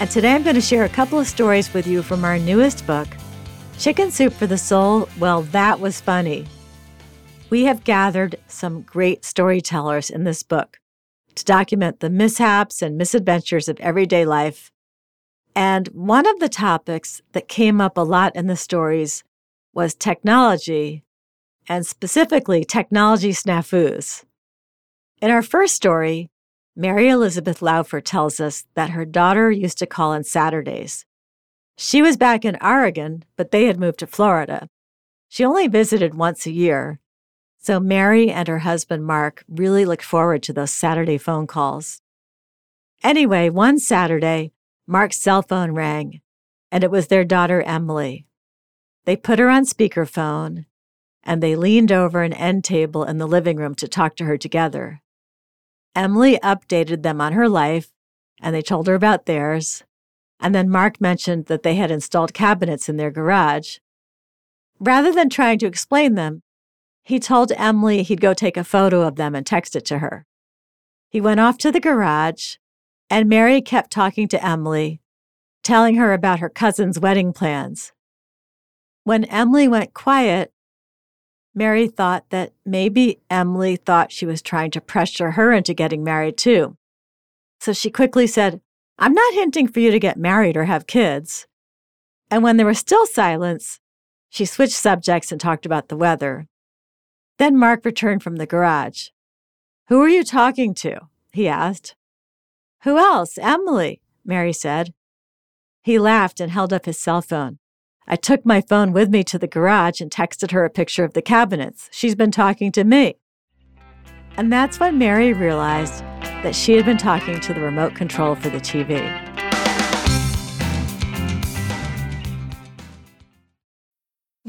And today I'm going to share a couple of stories with you from our newest book, Chicken Soup for the Soul. Well, that was funny. We have gathered some great storytellers in this book to document the mishaps and misadventures of everyday life and one of the topics that came up a lot in the stories was technology, and specifically technology snafus. In our first story, Mary Elizabeth Laufer tells us that her daughter used to call on Saturdays. She was back in Oregon, but they had moved to Florida. She only visited once a year, so Mary and her husband Mark really looked forward to those Saturday phone calls. Anyway, one Saturday, Mark's cell phone rang, and it was their daughter, Emily. They put her on speakerphone, and they leaned over an end table in the living room to talk to her together. Emily updated them on her life, and they told her about theirs. And then Mark mentioned that they had installed cabinets in their garage. Rather than trying to explain them, he told Emily he'd go take a photo of them and text it to her. He went off to the garage and Mary kept talking to Emily, telling her about her cousin's wedding plans. When Emily went quiet, Mary thought that maybe Emily thought she was trying to pressure her into getting married too. So she quickly said, I'm not hinting for you to get married or have kids. And when there was still silence, she switched subjects and talked about the weather. Then Mark returned from the garage. Who are you talking to? he asked. Who else? Emily, Mary said. He laughed and held up his cell phone. I took my phone with me to the garage and texted her a picture of the cabinets. She's been talking to me. And that's when Mary realized that she had been talking to the remote control for the TV.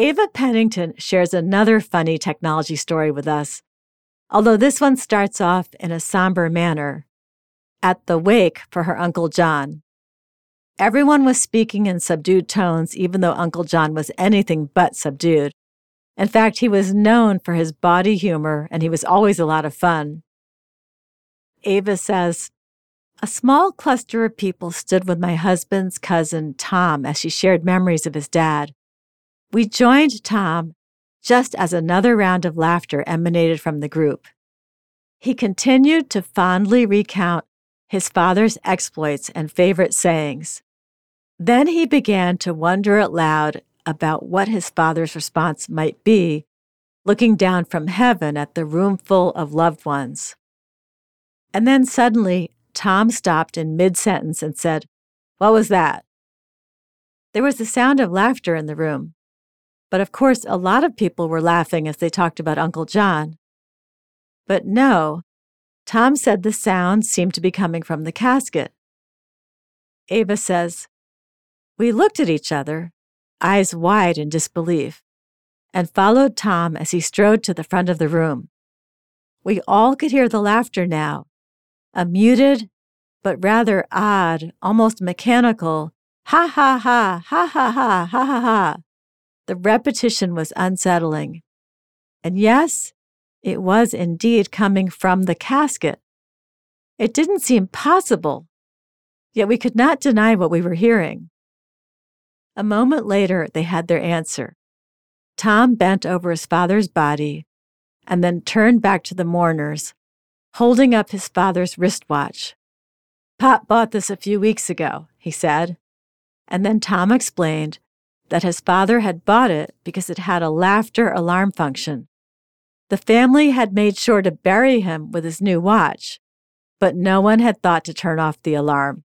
Ava Pennington shares another funny technology story with us, although this one starts off in a somber manner at the wake for her Uncle John. Everyone was speaking in subdued tones, even though Uncle John was anything but subdued. In fact, he was known for his body humor and he was always a lot of fun. Ava says, A small cluster of people stood with my husband's cousin, Tom, as she shared memories of his dad. We joined Tom just as another round of laughter emanated from the group. He continued to fondly recount his father's exploits and favorite sayings. Then he began to wonder aloud about what his father's response might be, looking down from heaven at the roomful of loved ones. And then suddenly, Tom stopped in mid sentence and said, What was that? There was the sound of laughter in the room. But of course, a lot of people were laughing as they talked about Uncle John. But no, Tom said the sound seemed to be coming from the casket. Ava says, We looked at each other, eyes wide in disbelief, and followed Tom as he strode to the front of the room. We all could hear the laughter now, a muted, but rather odd, almost mechanical, Ha ha ha, ha ha ha, ha ha ha. The repetition was unsettling. And yes, it was indeed coming from the casket. It didn't seem possible, yet we could not deny what we were hearing. A moment later, they had their answer. Tom bent over his father's body and then turned back to the mourners, holding up his father's wristwatch. Pop bought this a few weeks ago, he said. And then Tom explained that his father had bought it because it had a laughter alarm function. The family had made sure to bury him with his new watch, but no one had thought to turn off the alarm.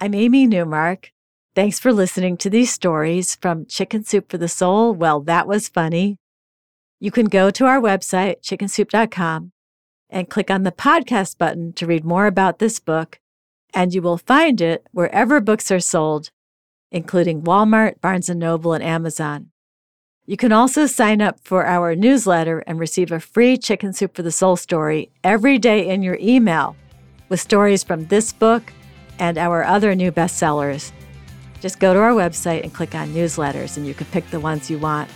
I'm Amy Newmark. Thanks for listening to these stories from Chicken Soup for the Soul. Well, that was funny. You can go to our website, chickensoup.com, and click on the podcast button to read more about this book, and you will find it wherever books are sold, including Walmart, Barnes & Noble, and Amazon. You can also sign up for our newsletter and receive a free Chicken Soup for the Soul story every day in your email with stories from this book and our other new bestsellers. Just go to our website and click on newsletters, and you can pick the ones you want.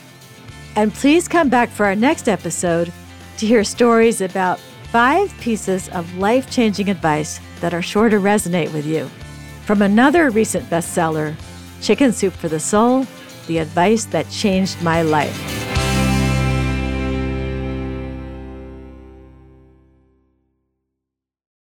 And please come back for our next episode to hear stories about five pieces of life changing advice that are sure to resonate with you. From another recent bestseller, Chicken Soup for the Soul The Advice That Changed My Life.